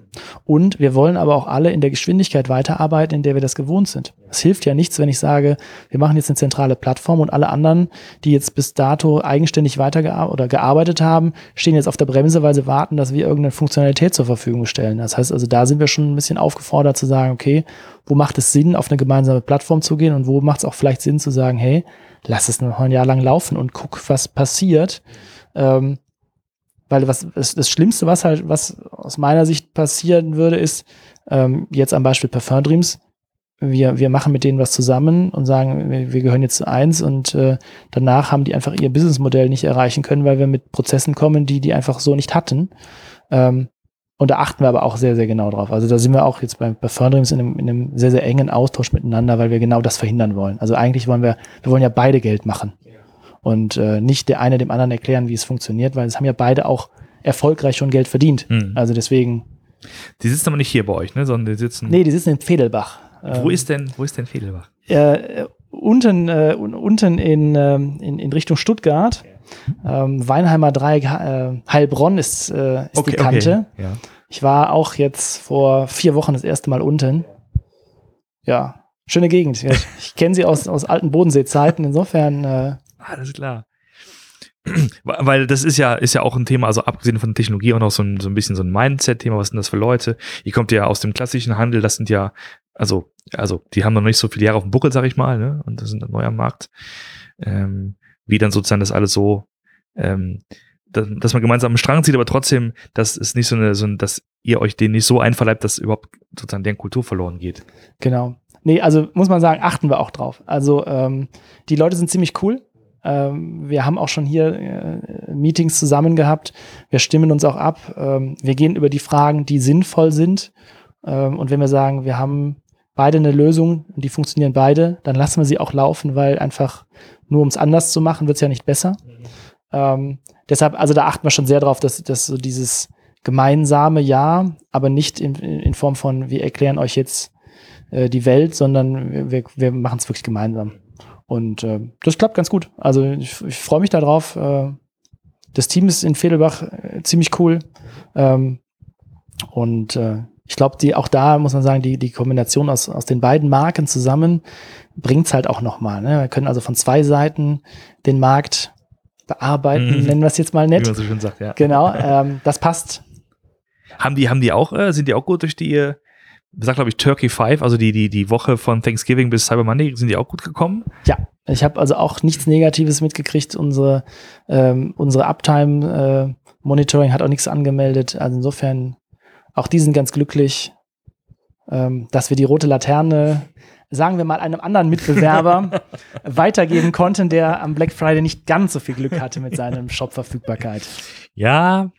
und wir wollen aber auch alle in der Geschwindigkeit weiterarbeiten, in der wir das gewohnt sind. Es hilft ja nichts, wenn ich sage, wir machen jetzt eine zentrale Plattform und alle anderen, die jetzt bis dato eigenständig weitergearbeitet oder gearbeitet haben, stehen jetzt auf der Bremse, weil sie warten, dass wir irgendeine Funktionalität zur Verfügung stellen. Das heißt also, da sind wir schon ein bisschen aufgefordert zu sagen, okay, wo macht es Sinn, auf eine gemeinsame Plattform zu gehen und wo macht es auch vielleicht Sinn zu sagen, hey, lass es noch ein Jahr lang laufen und guck, was passiert. Ähm, weil was das, das Schlimmste, was halt, was aus meiner Sicht passieren würde, ist, ähm, jetzt am Beispiel Parfum Dreams, wir, wir machen mit denen was zusammen und sagen, wir, wir gehören jetzt zu eins und äh, danach haben die einfach ihr Businessmodell nicht erreichen können, weil wir mit Prozessen kommen, die die einfach so nicht hatten. Ähm, und da achten wir aber auch sehr, sehr genau drauf. Also da sind wir auch jetzt bei, bei Firndreams in einem, in einem sehr, sehr engen Austausch miteinander, weil wir genau das verhindern wollen. Also eigentlich wollen wir, wir wollen ja beide Geld machen und äh, nicht der eine dem anderen erklären, wie es funktioniert, weil es haben ja beide auch erfolgreich schon Geld verdient. Mhm. Also deswegen. Die sitzen aber nicht hier bei euch, ne? Sondern die sitzen. Nee, die sitzen in Fedelbach. Wo ist denn, wo ist denn Fedelbach? Äh, unten, äh, unten in, ähm, in, in Richtung Stuttgart. Ähm, Weinheimer Dreieck, äh, Heilbronn ist, äh, ist die Kante. Okay. Ja. Ich war auch jetzt vor vier Wochen das erste Mal unten. Ja, schöne Gegend. Ich, ich kenne sie aus, aus alten Bodenseezeiten. Insofern. Alles klar. Weil das ist ja, ist ja auch ein Thema, also abgesehen von Technologie auch noch so ein, so ein bisschen so ein Mindset-Thema, was sind das für Leute? Ihr kommt ja aus dem klassischen Handel, das sind ja, also, also die haben noch nicht so viele Jahre auf dem Buckel, sag ich mal, ne? Und das sind dann neu am Markt. Ähm, wie dann sozusagen das alles so, ähm, dass, dass man gemeinsam am Strang zieht, aber trotzdem, dass es nicht so eine, so ein, dass ihr euch den nicht so einverleibt, dass überhaupt sozusagen deren Kultur verloren geht. Genau. Nee, also muss man sagen, achten wir auch drauf. Also ähm, die Leute sind ziemlich cool. Ähm, wir haben auch schon hier äh, Meetings zusammen gehabt. Wir stimmen uns auch ab. Ähm, wir gehen über die Fragen, die sinnvoll sind. Ähm, und wenn wir sagen, wir haben beide eine Lösung und die funktionieren beide, dann lassen wir sie auch laufen, weil einfach nur um es anders zu machen, wird es ja nicht besser. Ähm, deshalb, also da achten wir schon sehr drauf, dass, dass so dieses gemeinsame Ja, aber nicht in, in Form von, wir erklären euch jetzt äh, die Welt, sondern wir, wir machen es wirklich gemeinsam. Und äh, das klappt ganz gut. Also ich, ich freue mich darauf. Äh, das Team ist in Fedelbach äh, ziemlich cool. Ähm, und äh, ich glaube, die auch da muss man sagen, die, die Kombination aus, aus den beiden Marken zusammen bringt's halt auch nochmal. Ne? Wir können also von zwei Seiten den Markt bearbeiten, Mhm. nennen wir es jetzt mal Wie nett. man so schön sagt, ja. Genau, ähm, das passt. Haben die, haben die auch, äh, sind die auch gut durch die, äh, sagt glaube ich Turkey 5, also die, die, die Woche von Thanksgiving bis Cyber Monday, sind die auch gut gekommen? Ja, ich habe also auch nichts Negatives mitgekriegt. Unsere, ähm, unsere Uptime äh, Monitoring hat auch nichts angemeldet. Also insofern, auch die sind ganz glücklich, ähm, dass wir die rote Laterne, sagen wir mal, einem anderen Mitbewerber weitergeben konnten, der am Black Friday nicht ganz so viel Glück hatte mit seinem Shop-Verfügbarkeit. Ja,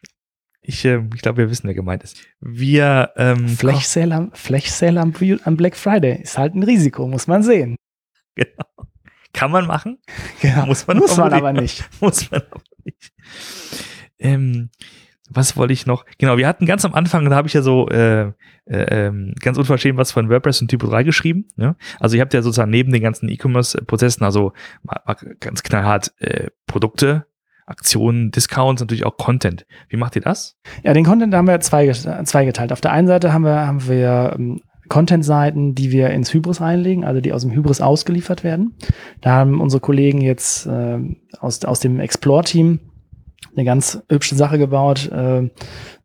ich, äh, ich glaube, wir wissen, wer gemeint ist. Wir, ähm, Flash Sale am, Flash Sale am, am Black Friday ist halt ein Risiko, muss man sehen. genau. Kann man machen? Genau. Muss man, Muss man aber nicht. Muss man aber nicht. Ähm, was wollte ich noch? Genau, wir hatten ganz am Anfang, da habe ich ja so äh, äh, ähm, ganz unverschämt was von WordPress und Typo 3 geschrieben. Ne? Also ihr habt ja sozusagen neben den ganzen E-Commerce-Prozessen, also mal, mal ganz knallhart äh, Produkte, Aktionen, Discounts, natürlich auch Content. Wie macht ihr das? Ja, den Content haben wir zwei, zweigeteilt. Auf der einen Seite haben wir, haben wir ähm, Content-Seiten, die wir ins Hybris reinlegen, also die aus dem Hybris ausgeliefert werden. Da haben unsere Kollegen jetzt ähm, aus, aus dem Explore-Team eine ganz hübsche Sache gebaut äh,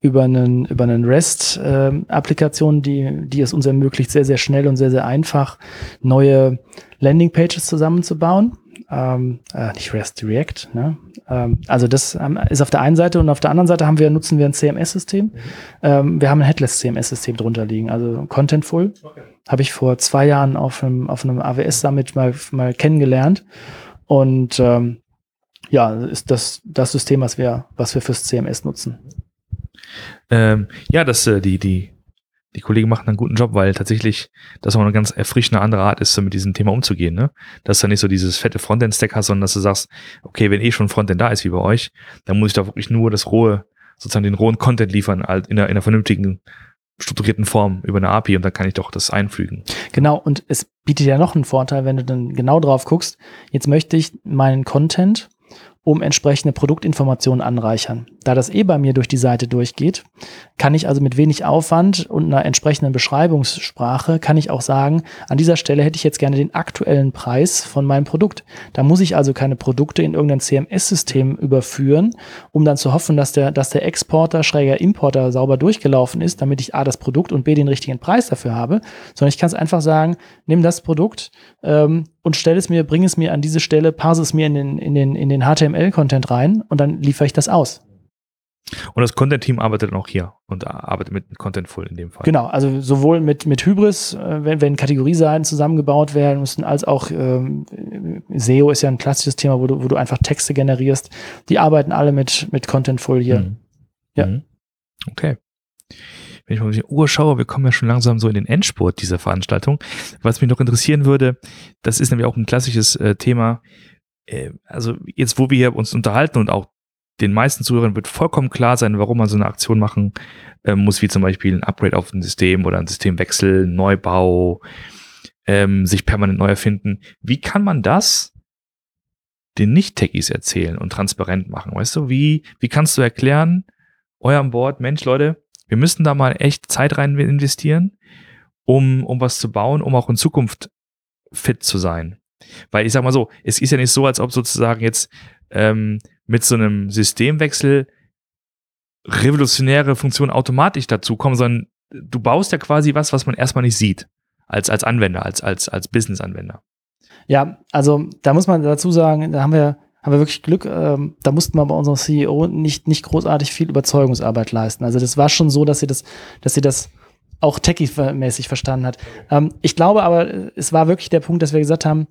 über einen, über einen REST-Applikation, die, die es uns ermöglicht, sehr, sehr schnell und sehr, sehr einfach neue Landing-Pages zusammenzubauen. Ähm, äh, nicht REST, React. Ne? Ähm, also das ähm, ist auf der einen Seite und auf der anderen Seite haben wir, nutzen wir ein CMS-System. Ähm, wir haben ein Headless-CMS-System drunter liegen, also Contentful. Habe ich vor zwei Jahren auf einem, auf einem AWS-Summit mal, mal kennengelernt. Und ähm, ja, ist das das System, was wir, was wir fürs CMS nutzen. Ähm, ja, das, äh, die, die, die Kollegen machen einen guten Job, weil tatsächlich das auch eine ganz erfrischende andere Art ist, so mit diesem Thema umzugehen. Ne? Dass du nicht so dieses fette Frontend-Stack hast, sondern dass du sagst, okay, wenn eh schon Frontend da ist wie bei euch, dann muss ich doch wirklich nur das rohe, sozusagen den rohen Content liefern, halt in einer, in einer vernünftigen, strukturierten Form über eine API und dann kann ich doch das einfügen. Genau, und es bietet ja noch einen Vorteil, wenn du dann genau drauf guckst. Jetzt möchte ich meinen Content um entsprechende Produktinformationen anreichern. Da das eh bei mir durch die Seite durchgeht, kann ich also mit wenig Aufwand und einer entsprechenden Beschreibungssprache, kann ich auch sagen, an dieser Stelle hätte ich jetzt gerne den aktuellen Preis von meinem Produkt. Da muss ich also keine Produkte in irgendein CMS-System überführen, um dann zu hoffen, dass der, dass der Exporter, schräger Importer sauber durchgelaufen ist, damit ich A, das Produkt und B, den richtigen Preis dafür habe, sondern ich kann es einfach sagen, nimm das Produkt ähm, und stell es mir, bring es mir an diese Stelle, parse es mir in den, in den, in den HTML-Content rein und dann liefere ich das aus. Und das Content-Team arbeitet auch hier und arbeitet mit Contentful in dem Fall. Genau, also sowohl mit, mit Hybris, äh, wenn, wenn Kategorieseiten zusammengebaut werden müssen, als auch ähm, SEO ist ja ein klassisches Thema, wo du, wo du einfach Texte generierst. Die arbeiten alle mit, mit Contentful hier. Mhm. Ja. Mhm. Okay. Wenn ich mal auf die Uhr schaue, wir kommen ja schon langsam so in den Endspurt dieser Veranstaltung. Was mich noch interessieren würde, das ist nämlich auch ein klassisches äh, Thema. Äh, also jetzt, wo wir uns unterhalten und auch den meisten Zuhörern wird vollkommen klar sein, warum man so eine Aktion machen äh, muss, wie zum Beispiel ein Upgrade auf ein System oder ein Systemwechsel, Neubau, ähm, sich permanent neu erfinden. Wie kann man das den Nicht-Techies erzählen und transparent machen? Weißt du, wie, wie kannst du erklären, eurem Board, Mensch, Leute, wir müssen da mal echt Zeit rein investieren, um, um was zu bauen, um auch in Zukunft fit zu sein. Weil ich sag mal so, es ist ja nicht so, als ob sozusagen jetzt ähm, mit so einem Systemwechsel revolutionäre Funktionen automatisch dazukommen, sondern du baust ja quasi was, was man erstmal nicht sieht, als, als Anwender, als, als, als Business-Anwender. Ja, also da muss man dazu sagen, da haben wir, haben wir wirklich Glück, ähm, da mussten wir bei unserem CEO nicht, nicht großartig viel Überzeugungsarbeit leisten. Also das war schon so, dass sie das, dass sie das auch techie-mäßig verstanden hat. Ähm, ich glaube aber, es war wirklich der Punkt, dass wir gesagt haben,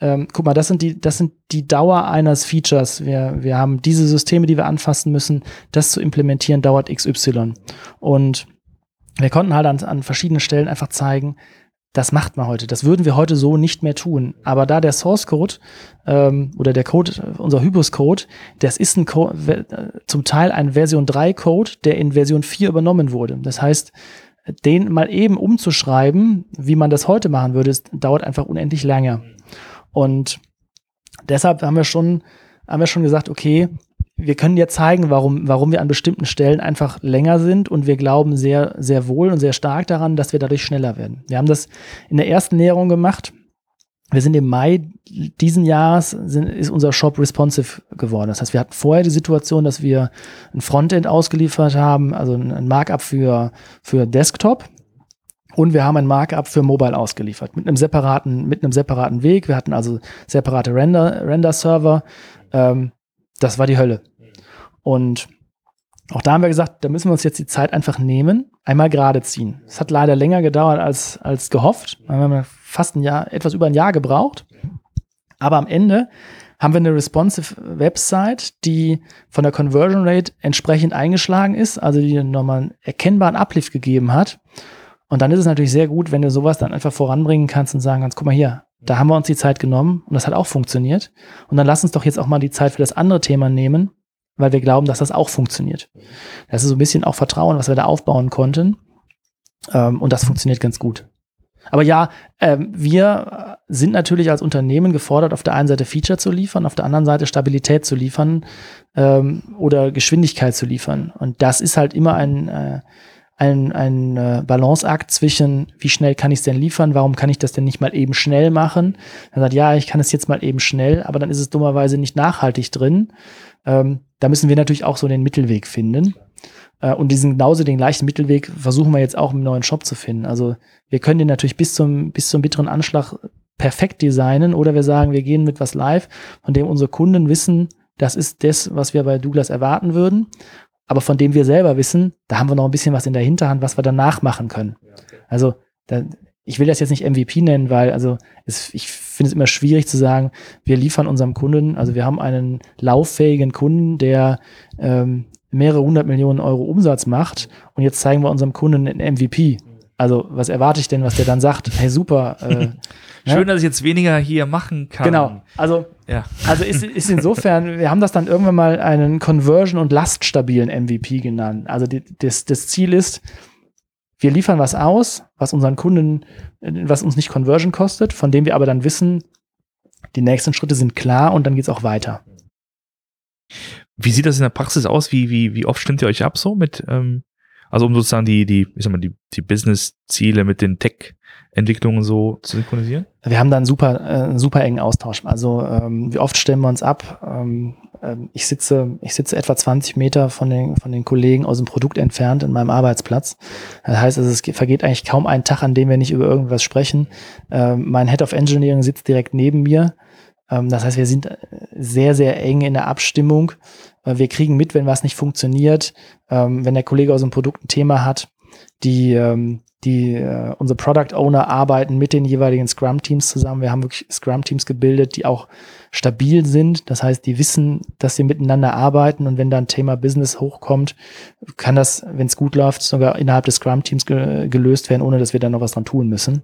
ähm, guck mal, das sind die, das sind die Dauer eines Features. Wir, wir haben diese Systeme, die wir anfassen müssen. Das zu implementieren dauert XY. Und wir konnten halt an, an verschiedenen Stellen einfach zeigen, das macht man heute. Das würden wir heute so nicht mehr tun. Aber da der Source Code ähm, oder der Code, unser Hybris Code, das ist ein Code, zum Teil ein Version 3 Code, der in Version 4 übernommen wurde. Das heißt, den mal eben umzuschreiben, wie man das heute machen würde, dauert einfach unendlich lange. Und deshalb haben wir schon, haben wir schon gesagt, okay, wir können ja zeigen, warum, warum wir an bestimmten Stellen einfach länger sind und wir glauben sehr, sehr wohl und sehr stark daran, dass wir dadurch schneller werden. Wir haben das in der ersten Näherung gemacht. Wir sind im Mai diesen Jahres, sind, ist unser Shop responsive geworden. Das heißt, wir hatten vorher die Situation, dass wir ein Frontend ausgeliefert haben, also ein Markup für, für Desktop. Und wir haben ein Markup für Mobile ausgeliefert mit einem separaten, mit einem separaten Weg. Wir hatten also separate Render, Render-Server. Ähm, das war die Hölle. Und auch da haben wir gesagt, da müssen wir uns jetzt die Zeit einfach nehmen, einmal gerade ziehen. Es hat leider länger gedauert als, als gehofft. Wir haben fast ein Jahr, etwas über ein Jahr gebraucht. Aber am Ende haben wir eine responsive Website, die von der Conversion Rate entsprechend eingeschlagen ist, also die nochmal einen erkennbaren Uplift gegeben hat. Und dann ist es natürlich sehr gut, wenn du sowas dann einfach voranbringen kannst und sagen kannst, guck mal hier, da haben wir uns die Zeit genommen und das hat auch funktioniert. Und dann lass uns doch jetzt auch mal die Zeit für das andere Thema nehmen weil wir glauben, dass das auch funktioniert. Das ist so ein bisschen auch Vertrauen, was wir da aufbauen konnten. Ähm, und das funktioniert ganz gut. Aber ja, ähm, wir sind natürlich als Unternehmen gefordert, auf der einen Seite Feature zu liefern, auf der anderen Seite Stabilität zu liefern ähm, oder Geschwindigkeit zu liefern. Und das ist halt immer ein, äh, ein, ein äh, Balanceakt zwischen, wie schnell kann ich es denn liefern, warum kann ich das denn nicht mal eben schnell machen? Er sagt, ja, ich kann es jetzt mal eben schnell, aber dann ist es dummerweise nicht nachhaltig drin. Ähm, da müssen wir natürlich auch so den Mittelweg finden. Äh, und diesen genauso den gleichen Mittelweg versuchen wir jetzt auch im neuen Shop zu finden. Also wir können den natürlich bis zum, bis zum bitteren Anschlag perfekt designen oder wir sagen, wir gehen mit was live, von dem unsere Kunden wissen, das ist das, was wir bei Douglas erwarten würden. Aber von dem wir selber wissen, da haben wir noch ein bisschen was in der Hinterhand, was wir danach machen können. Also da, ich will das jetzt nicht MVP nennen, weil also es, ich finde es immer schwierig zu sagen, wir liefern unserem Kunden, also wir haben einen lauffähigen Kunden, der ähm, mehrere hundert Millionen Euro Umsatz macht und jetzt zeigen wir unserem Kunden einen MVP. Also was erwarte ich denn, was der dann sagt? Hey super. Äh, Schön, dass ich jetzt weniger hier machen kann. Genau. Also, ja. also ist, ist insofern, wir haben das dann irgendwann mal einen Conversion- und laststabilen MVP genannt. Also die, das, das Ziel ist, wir liefern was aus, was unseren Kunden, was uns nicht Conversion kostet, von dem wir aber dann wissen, die nächsten Schritte sind klar und dann geht es auch weiter. Wie sieht das in der Praxis aus? Wie, wie, wie oft stimmt ihr euch ab so mit, ähm, also um sozusagen die, die, ich sag mal, die, die Business-Ziele mit den Tech-Entwicklungen so zu synchronisieren? Wir haben da einen super, äh, super engen Austausch. Also ähm, wie oft stimmen wir uns ab? Ähm, ähm, ich sitze, ich sitze etwa 20 Meter von den, von den Kollegen aus dem Produkt entfernt in meinem Arbeitsplatz. Das heißt, also, es vergeht eigentlich kaum ein Tag, an dem wir nicht über irgendwas sprechen. Ähm, mein Head of Engineering sitzt direkt neben mir. Ähm, das heißt, wir sind äh, sehr, sehr eng in der Abstimmung. Äh, wir kriegen mit, wenn was nicht funktioniert. wenn der Kollege aus dem Produkt ein Thema hat, die, die äh, unsere Product Owner arbeiten mit den jeweiligen Scrum Teams zusammen. Wir haben wirklich Scrum Teams gebildet, die auch stabil sind. Das heißt, die wissen, dass sie miteinander arbeiten und wenn da ein Thema Business hochkommt, kann das, wenn es gut läuft, sogar innerhalb des Scrum Teams ge gelöst werden, ohne dass wir da noch was dran tun müssen.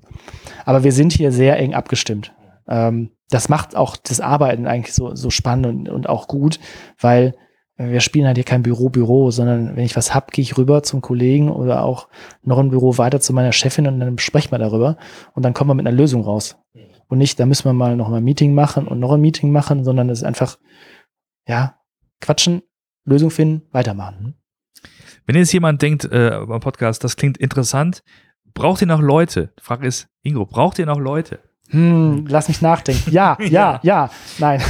Aber wir sind hier sehr eng abgestimmt. Ähm, das macht auch das Arbeiten eigentlich so, so spannend und, und auch gut, weil wir spielen halt hier kein Büro-Büro, sondern wenn ich was hab, gehe ich rüber zum Kollegen oder auch noch ein Büro weiter zu meiner Chefin und dann sprechen wir darüber und dann kommen wir mit einer Lösung raus. Und nicht, da müssen wir mal noch mal ein Meeting machen und noch ein Meeting machen, sondern es ist einfach, ja, quatschen, Lösung finden, weitermachen. Wenn jetzt jemand denkt äh, beim Podcast, das klingt interessant, braucht ihr noch Leute? Die Frage ist, Ingo, braucht ihr noch Leute? Hm, lass mich nachdenken. Ja, ja, ja, nein.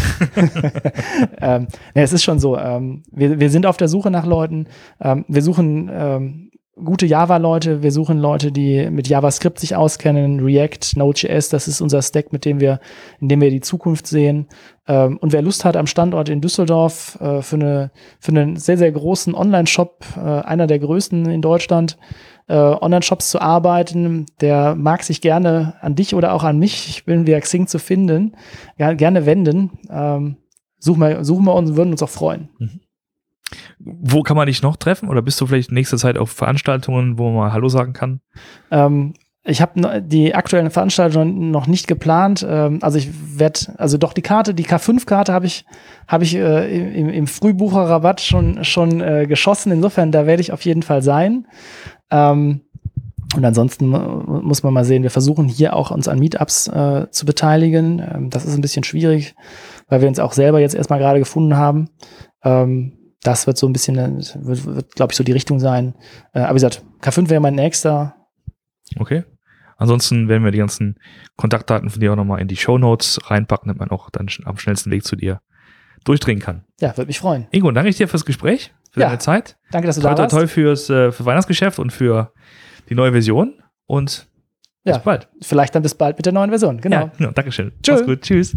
ähm, nee, es ist schon so. Ähm, wir, wir sind auf der Suche nach Leuten. Ähm, wir suchen ähm, gute Java-Leute. Wir suchen Leute, die mit JavaScript sich auskennen, React, Node.js. Das ist unser Stack, mit dem wir, in dem wir die Zukunft sehen. Ähm, und wer Lust hat, am Standort in Düsseldorf äh, für, eine, für einen sehr, sehr großen Online-Shop, äh, einer der größten in Deutschland, äh, Online-Shops zu arbeiten, der mag sich gerne an dich oder auch an mich, ich bin via Xing zu finden, gerne wenden. Ähm, suchen, wir, suchen wir uns und würden uns auch freuen. Mhm. Wo kann man dich noch treffen? Oder bist du vielleicht in nächster Zeit auf Veranstaltungen, wo man Hallo sagen kann? Ähm, ich habe die aktuellen Veranstaltungen noch nicht geplant. Ähm, also ich werde, also doch die Karte, die K5-Karte habe ich, habe ich äh, im, im Frühbucherrabatt schon schon äh, geschossen. Insofern da werde ich auf jeden Fall sein. Ähm, und ansonsten muss man mal sehen, wir versuchen hier auch uns an Meetups äh, zu beteiligen. Ähm, das ist ein bisschen schwierig, weil wir uns auch selber jetzt erstmal gerade gefunden haben. Ähm, das wird so ein bisschen, wird, wird glaube ich, so die Richtung sein. Äh, aber wie gesagt, K5 wäre mein nächster. Okay. Ansonsten werden wir die ganzen Kontaktdaten von dir auch nochmal in die Show Notes reinpacken, damit man auch dann am schnellsten Weg zu dir durchdringen kann. Ja, würde mich freuen. Ingo, danke ich dir fürs Gespräch für ja, deine Zeit. Danke, dass du toi, da warst. Toll fürs äh, für Weihnachtsgeschäft und für die neue Version. Und ja, bis bald. Vielleicht dann bis bald mit der neuen Version. Genau. Ja, genau Dankeschön. Tschüss. Mach's gut. Tschüss.